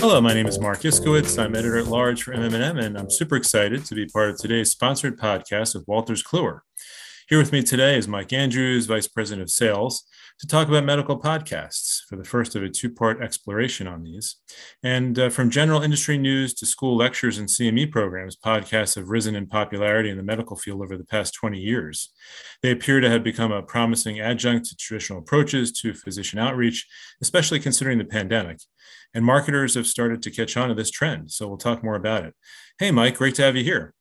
Hello, my name is Marc Iskowitz. I'm editor at large for MM&M, and I'm super excited to be part of today's sponsored podcast with Wolters Kluwer. Here with me today is Mike Andrews, Vice President of Sales, to talk about medical podcasts for the first of a two part exploration on these. And uh, from general industry news to school lectures and CME programs, podcasts have risen in popularity in the medical field over the past 20 years. They appear to have become a promising adjunct to traditional approaches to physician outreach, especially considering the pandemic. And marketers have started to catch on to this trend. So we'll talk more about it. Hey, Mike, great to have you here.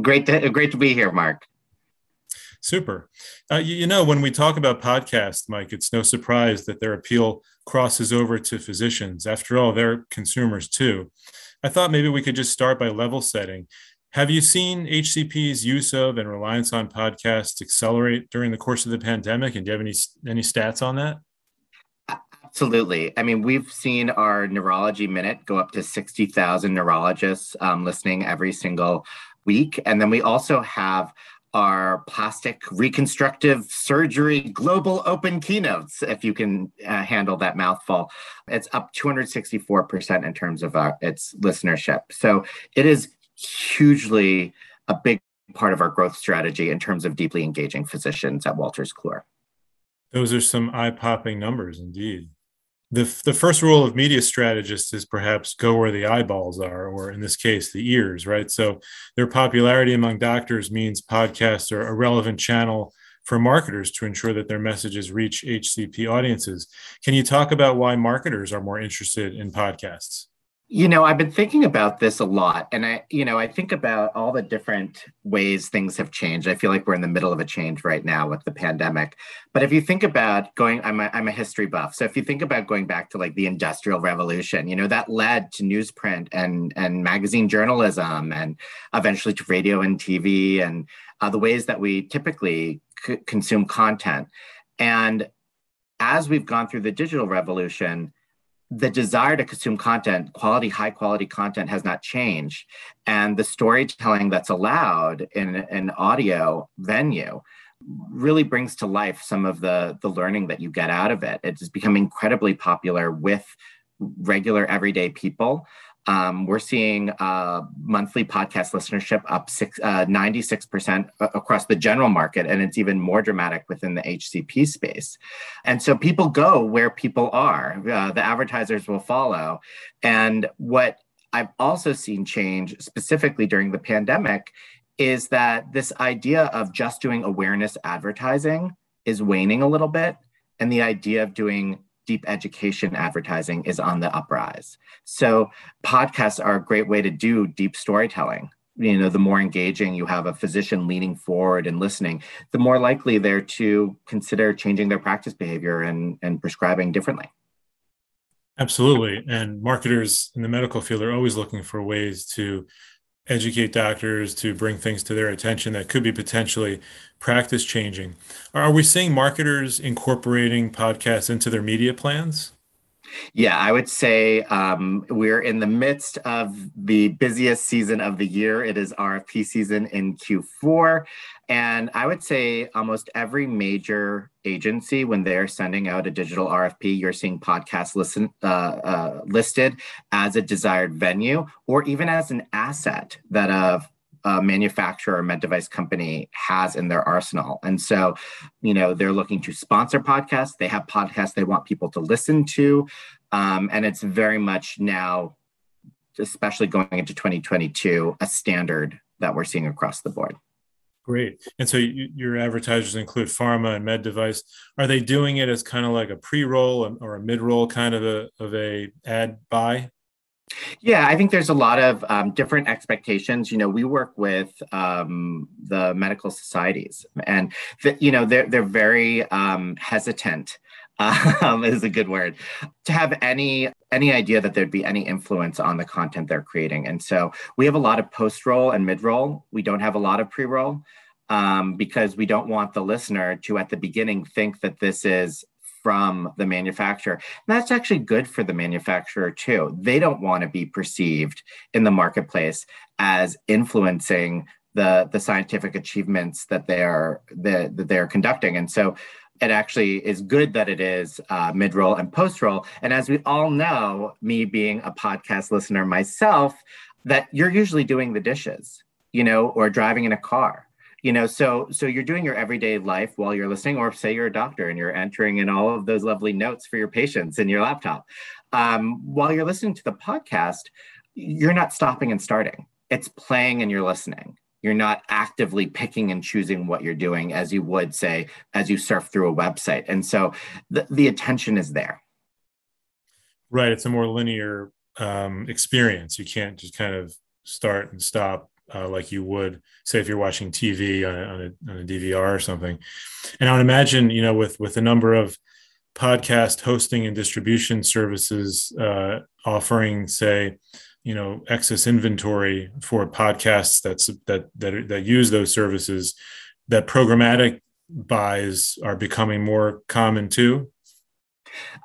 Great to, great to be here, Marc. Super. Uh, you, you, know, when we talk about podcasts, Mike, it's no surprise that their appeal crosses over to physicians. After all, they're consumers too. I thought maybe we could just start by level setting. Have you seen HCP's use of and reliance on podcasts accelerate during the course of the pandemic? And do you have any any stats on that? Absolutely. I mean, we've seen our neurology minute go up to 60,000 neurologists um, listening every single week. And then we also have our plastic reconstructive surgery global open keynotes, if you can uh, handle that mouthful. It's up 264% in terms of uh, its listenership. So it is hugely a big part of our growth strategy in terms of deeply engaging physicians at Wolters Kluwer. Those are some eye popping numbers indeed the, the first rule of media strategists is perhaps go where the eyeballs are, or in this case, the ears, right? So their popularity among doctors means podcasts are a relevant channel for marketers to ensure that their messages reach HCP audiences. Can you talk about why marketers are more interested in podcasts? You know, I've been thinking about this a lot. And I, you know, I think about all the different ways things have changed. I feel like we're in the middle of a change right now with the pandemic. But if you think about going, I'm a, I'm a history buff. So if you think about going back to like the industrial revolution, you know, that led to newsprint and, and magazine journalism and eventually to radio and TV and uh, the ways that we typically c- consume content. And as we've gone through the digital revolution, the desire to consume content, quality, high quality content has not changed. And the storytelling that's allowed in an audio venue really brings to life some of the, the learning that you get out of it. It's become incredibly popular with regular everyday people. Um, we're seeing uh, monthly podcast listenership up six, uh, 96% across the general market, and it's even more dramatic within the HCP space. And so people go where people are, uh, the advertisers will follow. And what I've also seen change specifically during the pandemic is that this idea of just doing awareness advertising is waning a little bit. And the idea of doing deep education advertising is on the uprise. So podcasts are a great way to do deep storytelling. You know, the more engaging you have a physician leaning forward and listening, the more likely they're to consider changing their practice behavior and, and prescribing differently. Absolutely. And marketers in the medical field are always looking for ways to educate doctors to bring things to their attention that could be potentially practice changing. Are we seeing marketers incorporating podcasts into their media plans? Yeah, I would say um, we're in the midst of the busiest season of the year. It is RFP season in Q4. And I would say almost every major agency, when they're sending out a digital RFP, you're seeing podcasts listen, uh, uh, listed as a desired venue or even as an asset that a, a manufacturer or med device company has in their arsenal. And so, you know, they're looking to sponsor podcasts. They have podcasts they want people to listen to. Um, and it's very much now, especially going into 2022, a standard that we're seeing across the board. Great. And so you, your advertisers include pharma and med device. Are they doing it as kind of like a pre-roll or a mid-roll kind of a of a ad buy? Yeah, I think there's a lot of um, different expectations. You know, we work with um, the medical societies, and you know they're they're very um, hesitant. Um, is a good word to have any any idea that there'd be any influence on the content they're creating. And so we have a lot of post roll and mid roll. We don't have a lot of pre roll um, because we don't want the listener to at the beginning think that this is from the manufacturer. And that's actually good for the manufacturer too. They don't want to be perceived in the marketplace as influencing the, the scientific achievements that they are that, that they're conducting. And so it actually is good that it is uh, mid roll and post roll. And as we all know, me being a podcast listener myself, that you're usually doing the dishes, you know, or driving in a car. You know, so so you're doing your everyday life while you're listening, or say you're a doctor and you're entering in all of those lovely notes for your patients in your laptop. Um, while you're listening to the podcast, you're not stopping and starting. It's playing and you're listening you're not actively picking and choosing what you're doing as you would say as you surf through a website. And so the, the attention is there. Right. It's a more linear um, experience. You can't just kind of start and stop uh, like you would say if you're watching tv on a, on a, on a dvr or something. And i would imagine you know with with a number of podcast hosting and distribution services uh, offering say you know excess inventory for podcasts that's that that that use those services that programmatic buys are becoming more common too?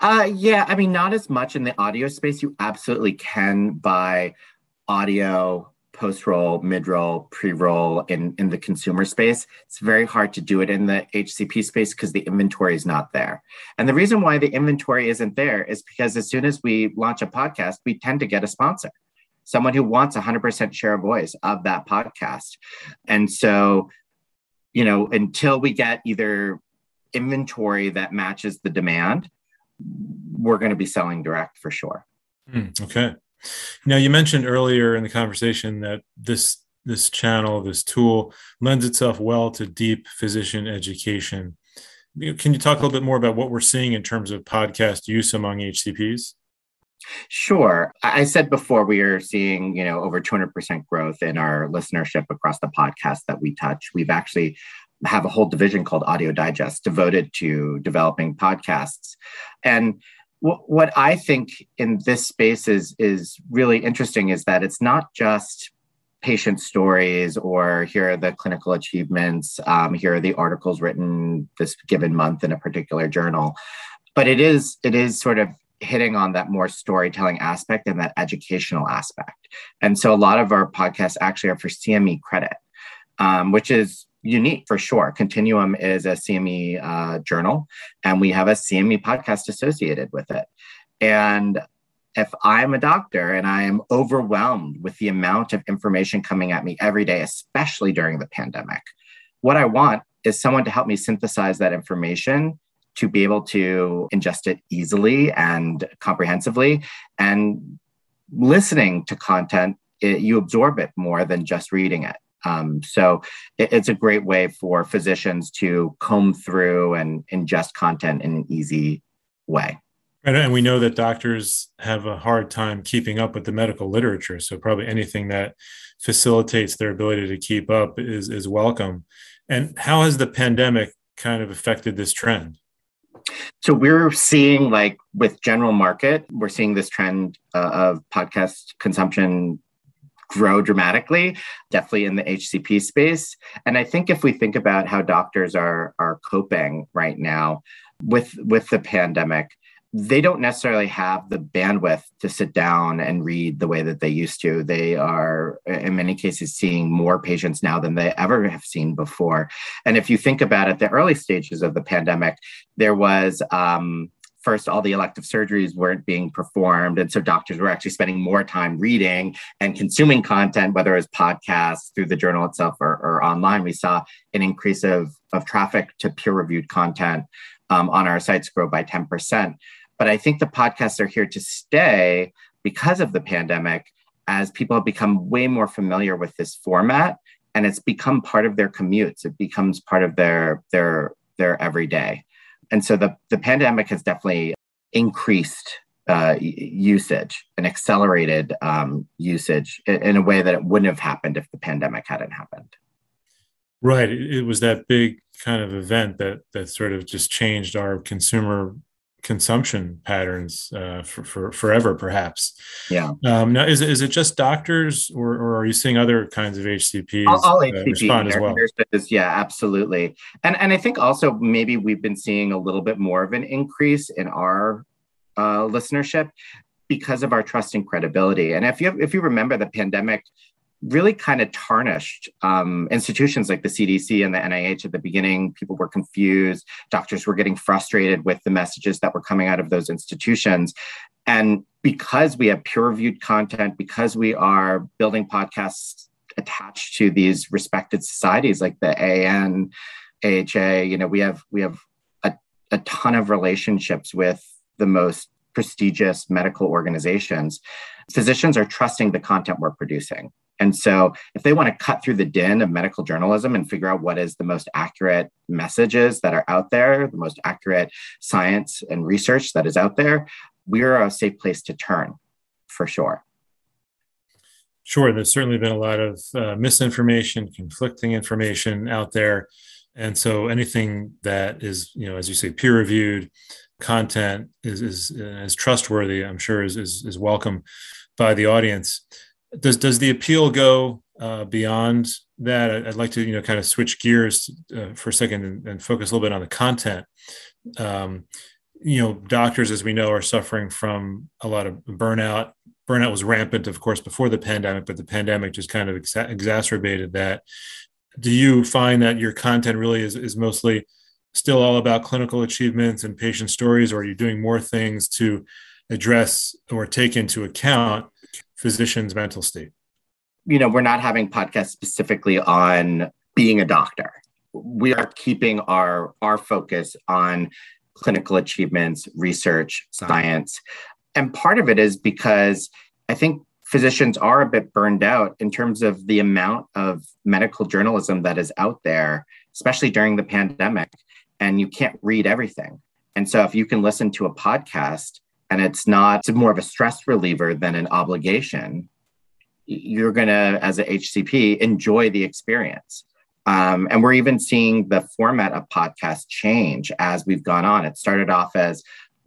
Uh yeah i mean not as much in the audio space. You absolutely can buy audio post roll mid roll pre roll in in the consumer space. It's very hard to do it in the hcp space because the inventory is not there. And the reason why the inventory isn't there is because as soon as we launch a podcast we tend to get a sponsor someone who wants 100% share of voice of that podcast. And so, you know, until we get either inventory that matches the demand, we're going to be selling direct for sure. Mm, okay. Now you mentioned earlier in the conversation that this this channel, this tool lends itself well to deep physician education. Can you talk a little bit more about what we're seeing in terms of podcast use among HCPs? Sure. I said before we are seeing, you know, over 200% growth in our listenership across the podcast that we touch. We've actually have a whole division called Audio Digest devoted to developing podcasts. And what I think in this space is is really interesting is that it's not just patient stories or here are the clinical achievements um, here are the articles written this given month in a particular journal but it is it is sort of hitting on that more storytelling aspect and that educational aspect. And so a lot of our podcasts actually are for CME credit, um, which is unique for sure. Continuum is a CME uh, journal, and we have a CME podcast associated with it. And if I'm a doctor and I am overwhelmed with the amount of information coming at me every day, especially during the pandemic, what I want is someone to help me synthesize that information to be able to ingest it easily and comprehensively. And listening to content, it, you absorb it more than just reading it. Um, so it, it's a great way for physicians to comb through and ingest content in an easy way. And we know that doctors have a hard time keeping up with the medical literature. So probably anything that facilitates their ability to keep up is, is welcome. And how has the pandemic kind of affected this trend? So we're seeing like with general market, we're seeing this trend uh, of podcast consumption grow dramatically, definitely in the HCP space. And I think if we think about how doctors are are coping right now with with the pandemic, they don't necessarily have the bandwidth to sit down and read the way that they used to. They are, in many cases, seeing more patients now than they ever have seen before. And if you think about it, the early stages of the pandemic, there was um, first all the elective surgeries weren't being performed and so doctors were actually spending more time reading and consuming content whether it was podcasts through the journal itself or, or online we saw an increase of, of traffic to peer reviewed content um, on our sites grow by 10% but I think the podcasts are here to stay because of the pandemic as people have become way more familiar with this format and it's become part of their commutes. It becomes part of their their their everyday. And so the, the pandemic has definitely increased uh, usage and accelerated um, usage in, in, a way that it wouldn't have happened if the pandemic hadn't happened. Right. It was that big kind of event that that sort of just changed our consumer consumption patterns uh, for, for forever, perhaps. Yeah. Um, now, is it, is it just doctors, or, or are you seeing other kinds of HCPs all, all HCP, uh, respond as well? Nurses, yeah, absolutely. And and I think also maybe we've been seeing a little bit more of an increase in our uh, listenership because of our trust and credibility. And if you if you remember the pandemic really kind of tarnished um, institutions like the CDC and the NIH at the beginning. People were confused. Doctors were getting frustrated with the messages that were coming out of those institutions. And because we have peer reviewed content, because we are building podcasts attached to these respected societies like the AN, AHA, you know, we have we have a, a ton of relationships with the most prestigious medical organizations. Physicians are trusting the content we're producing. And so, if they want to cut through the din of medical journalism and figure out what is the most accurate messages that are out there, the most accurate science and research that is out there, we're a safe place to turn for sure. Sure, there's certainly been a lot of uh, misinformation, conflicting information out there. And so anything that is, you know, as you say, peer reviewed content is, is, is trustworthy, I'm sure is, is, is welcome by the audience does does the appeal go uh, beyond that? I'd like to you know kind of switch gears uh, for a second and, and, focus a little bit on the content. Um, you know, doctors, as we know, are suffering from a lot of burnout. Burnout was rampant, of course, before the pandemic, but the pandemic just kind of ex- exacerbated that. Do you find that your content really is, is mostly still all about clinical achievements and patient stories, or are you doing more things to address or take into account physician's mental state? You know, we're not having podcasts specifically on being a doctor. We are keeping our our focus on clinical achievements, research, science. And part of it is because I think physicians are a bit burned out in terms of the amount of medical journalism that is out there, especially during the pandemic, and you can't read everything. And so if you can listen to a podcast and it's not it's more of a stress reliever than an obligation, you're going to, as a HCP, enjoy the experience. Um, and we're even seeing the format of podcast change as we've gone on. It started off as,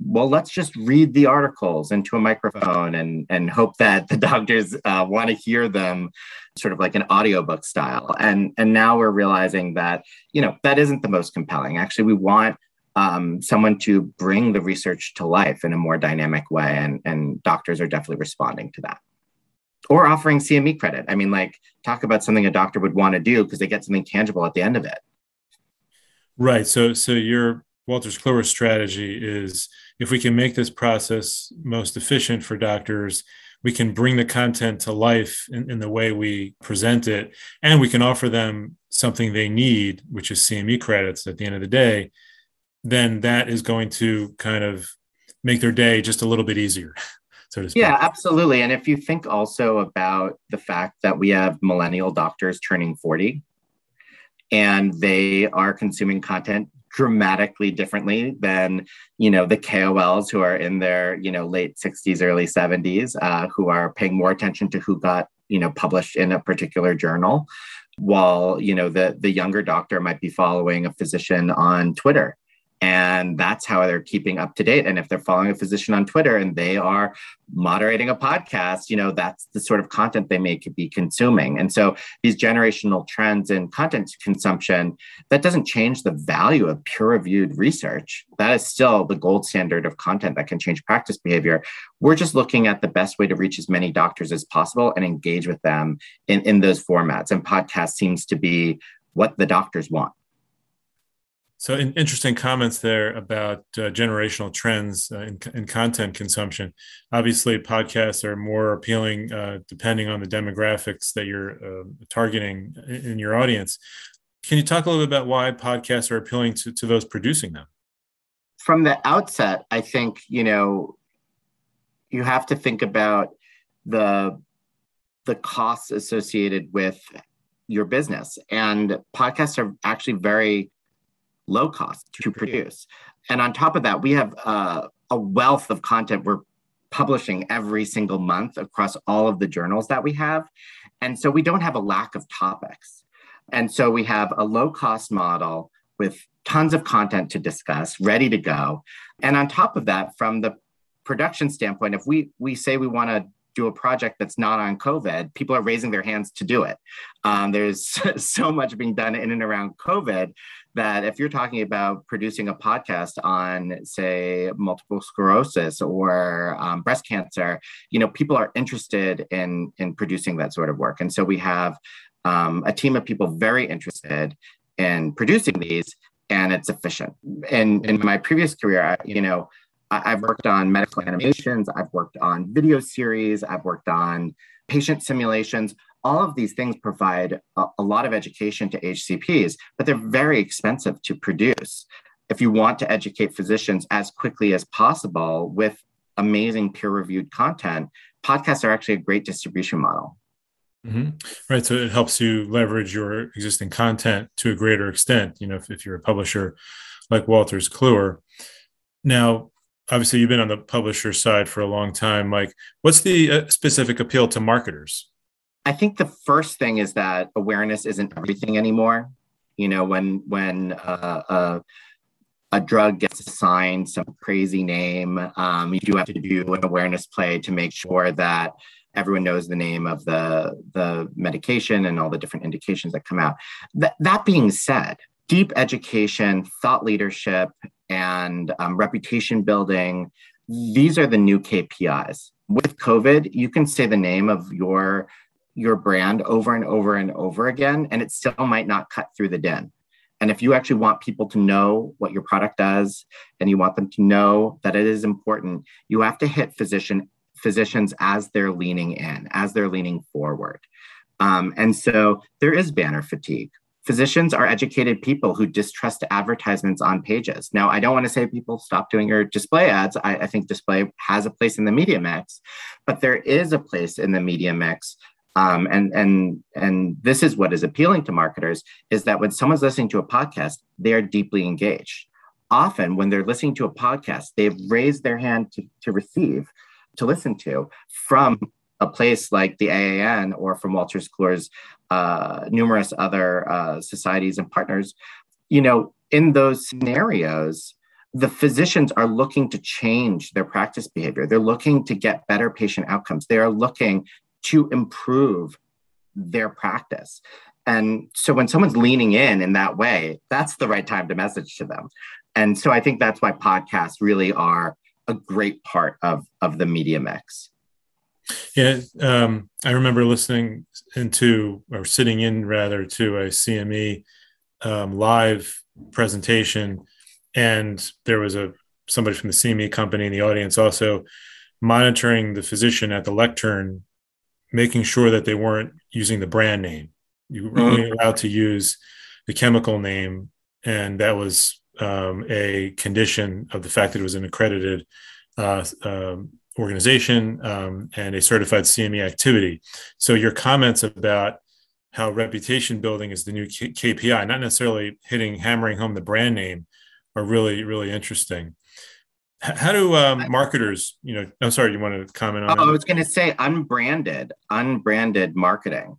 well, let's just read the articles into a microphone and, and hope that the doctors uh, want to hear them sort of like an audiobook style. And, and now we're realizing that, you know, that isn't the most compelling. Actually, we want um, someone to bring the research to life in a more dynamic way. And, and doctors are definitely responding to that. Or offering CME credit. I mean, like, talk about something a doctor would want to do because they get something tangible at the end of it. Right. So, so your Wolters Kluwer strategy is if we can make this process most efficient for doctors, we can bring the content to life in, in, the way we present it, and we can offer them something they need, which is CME credits at the end of the day, then that is going to kind of make their day just a little bit easier. So to speak. Yeah, absolutely. And if you think also about the fact that we have millennial doctors turning 40 and they are consuming content dramatically differently than you know the KOLs who are in their you know late 60s early 70s uh, who are paying more attention to who got you know published in a particular journal while you know the the younger doctor might be following a physician on Twitter and that's how they're keeping up to date. And if they're following a physician on twitter and they are moderating a podcast you know that's the sort of content they may be consuming. And so these generational trends in content consumption that doesn't change the value of peer reviewed research. That is still the gold standard of content that can change practice behavior. We're just looking at the best way to reach as many doctors as possible and engage with them in, in those formats. And podcast seems to be what the doctors want so, in, interesting comments there about uh, generational trends uh, in, in, content consumption. Obviously, podcasts are more appealing uh, depending on the demographics that you're uh, targeting in, in, your audience. Can you talk a little bit about why podcasts are appealing to, to those producing them? From the outset, I think you know you have to think about the the costs associated with your business, and podcasts are actually very low cost to produce. And on top of that, we have uh, a wealth of content we're publishing every single month across all of the journals that we have. And so we don't have a lack of topics. And so we have a low cost model with tons of content to discuss, ready to go. And on top of that, from the production standpoint, if we we say we want to do a project that's not on COVID, people are raising their hands to do it. Um, there's so much being done in and around COVID that if you're talking about producing a podcast on, say, multiple sclerosis or um, breast cancer, you know, people are interested in in producing that sort of work, and so we have um, a team of people very interested in producing these, and it's efficient. And in my previous career, I, you know, I, I've worked on medical animations, I've worked on video series, I've worked on patient simulations all of these things provide a, a, lot of education to HCPs, but they're very expensive to produce. If you want to educate physicians as quickly as possible with amazing peer reviewed content, podcasts are actually a great distribution model. Mm-hmm. Right. So it helps you leverage your existing content to a greater extent, you know, if, if you're a publisher like Wolters Kluwer. Now, obviously, you've been on the publisher side for a long time, Mike. What's the uh, specific appeal to marketers? I think the first thing is that awareness isn't everything anymore. You know, when when uh, uh, a drug gets assigned some crazy name, um, you do have to do an awareness play to make sure that everyone knows the name of the the medication and all the different indications that come out. That that being said, deep education, thought leadership, and um, reputation building. These are the new KPIs. With COVID, you can say the name of your your brand over and over and over again, and it still might not cut through the din. And if you actually want people to know what your product does and you want them to know that it is important, you have to hit physician physicians as they're leaning in, as they're leaning forward. Um, and so there is banner fatigue. Physicians are educated people who distrust advertisements on pages. Now, I don't want to say people stop doing your display ads. I, I think display has a place in the media mix, but there is a place in the media mix um, and and and this is what is appealing to marketers is that when someone's listening to a podcast, they are deeply engaged. Often, when they're listening to a podcast, they've raised their hand to, to receive, to listen to from a place like the AAN or from Wolters Kluwer's uh, numerous other uh, societies and partners. You know, in those scenarios, the physicians are looking to change their practice behavior. They're looking to get better patient outcomes. They are looking to improve their practice. And so when someone's leaning in in that way, that's the right time to message to them. And so I think that's why podcasts really are a great part of, of the media mix. Yeah, um, I remember listening into or sitting in rather to a CME um, live presentation, and there was a somebody from the CME company in the audience also monitoring the physician at the lectern making sure that they weren't using the brand name. You were mm-hmm. only allowed to use the chemical name, and that was um, a condition of the fact that it was an accredited uh, um, organization um, and a certified CME activity. So your comments about how reputation building is the new K- KPI, not necessarily hitting hammering home the brand name, are really really interesting. How do um, marketers, you know, I'm sorry, you want to comment on oh, I was going to say unbranded, unbranded marketing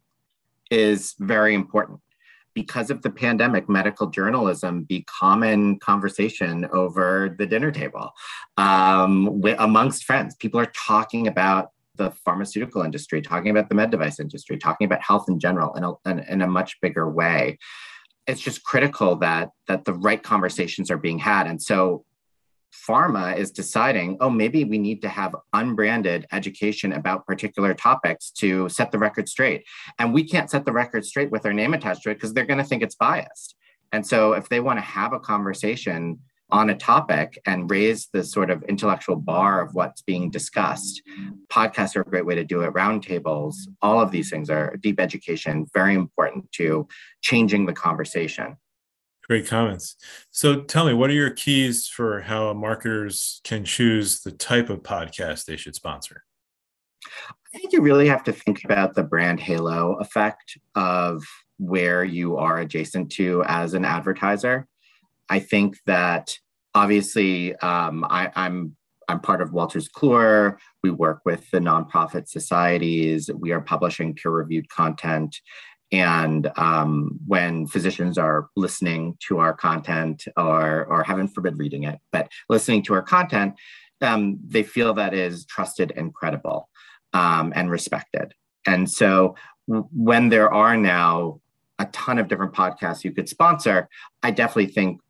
is very important. Because of the pandemic, medical journalism be common conversation over the dinner table um, amongst friends. People are talking about the pharmaceutical industry, talking about the med device industry, talking about health in general in a, in, in a much bigger way. It's just critical that that the right conversations are being had. And so pharma is deciding, oh, maybe we need to have unbranded education about particular topics to set the record straight. And we can't set the record straight with our name attached to it because they're going to think it's biased. And so if they want to have a conversation on a topic and raise the sort of intellectual bar of what's being discussed, podcasts are a great way to do it, roundtables, all of these things are deep education, very important to changing the conversation. Great comments. So tell me, what are your keys for how marketers can choose the type of podcast they should sponsor? I think you really have to think about the brand halo effect of where you are adjacent to as an advertiser. I think that obviously um, I, I'm I'm part of Wolters Kluwer. We work with the nonprofit societies. We are publishing peer reviewed content. And um, when physicians are listening to our content, or, or heaven forbid reading it, but listening to our content, um, they feel that is trusted and credible um, and respected. And so when there are now a ton of different podcasts you could sponsor. I definitely think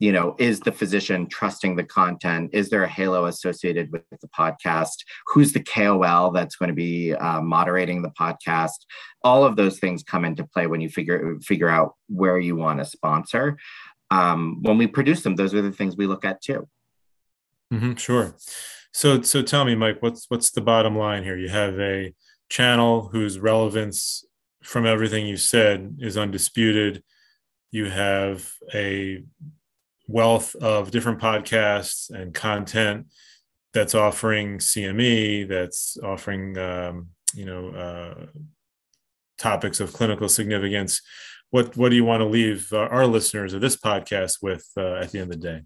you know, is the physician trusting the content? Is there a halo associated with the podcast? Who's the KOL that's going to be uh, moderating the podcast? All of those things come into play when you figure figure out where you want to sponsor. Um, when we produce them, those are the things we look at too. Mm-hmm, sure. So, so tell me, Mike, what's what's the bottom line here? You have a channel whose relevance, from everything you said, is undisputed. You have a wealth of different podcasts and content that's offering CME, that's offering um, you know uh, topics of clinical significance. What what do you want to leave our listeners of this podcast with uh, at the end of the day?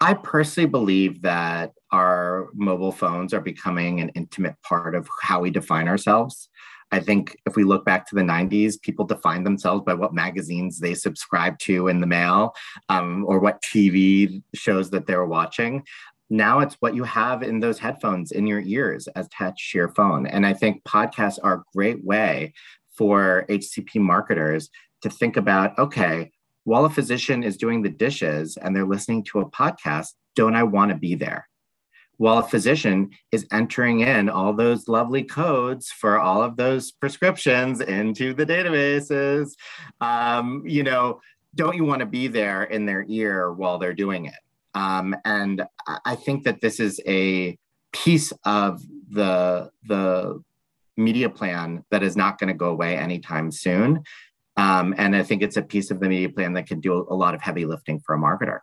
I personally believe that our mobile phones are becoming an intimate part of how we define ourselves. I think if we look back to the 90s, people defined themselves by what magazines they subscribed to in the mail um, or what TV shows that they were watching. Now it's what you have in those headphones in your ears attached to your phone. And I think podcasts are a great way for HCP marketers to think about okay, while a physician is doing the dishes and they're listening to a podcast, don't I want to be there? While a physician is entering in all those lovely codes for all of those prescriptions into the databases. Um, you know, don't you want to be there in their ear while they're doing it? Um, and I think that this is a piece of the the media plan that is not going to go away anytime soon. Um, and I think it's a piece of the media plan that can do a lot of heavy lifting for a marketer.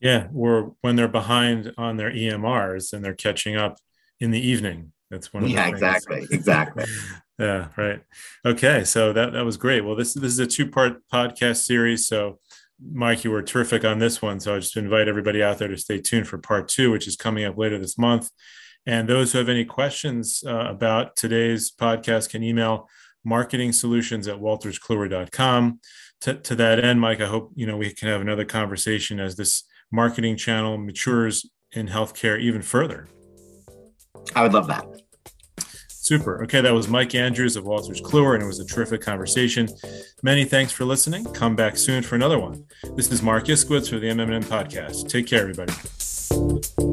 Yeah, or when they're behind on their EMRs and they're catching up in the evening. That's one of yeah, exactly, exactly. yeah, right. Okay, so that that was great. Well, this this is a two part podcast series. So, Mike, you were terrific on this one. So I just invite everybody out there to stay tuned for part two, which is coming up later this month. And those who have any questions uh, about today's podcast can email marketing solutions at wolterskluwer.com. To, to that end, Mike, I hope you know we can have another conversation as this marketing channel matures in healthcare even further. I would love that. Super. Okay, that was Mike Andrews of Wolters Kluwer, and it was a terrific conversation. Many thanks for listening. Come back soon for another one. This is Marc Iskowitz for the MMM Podcast. Take care, everybody.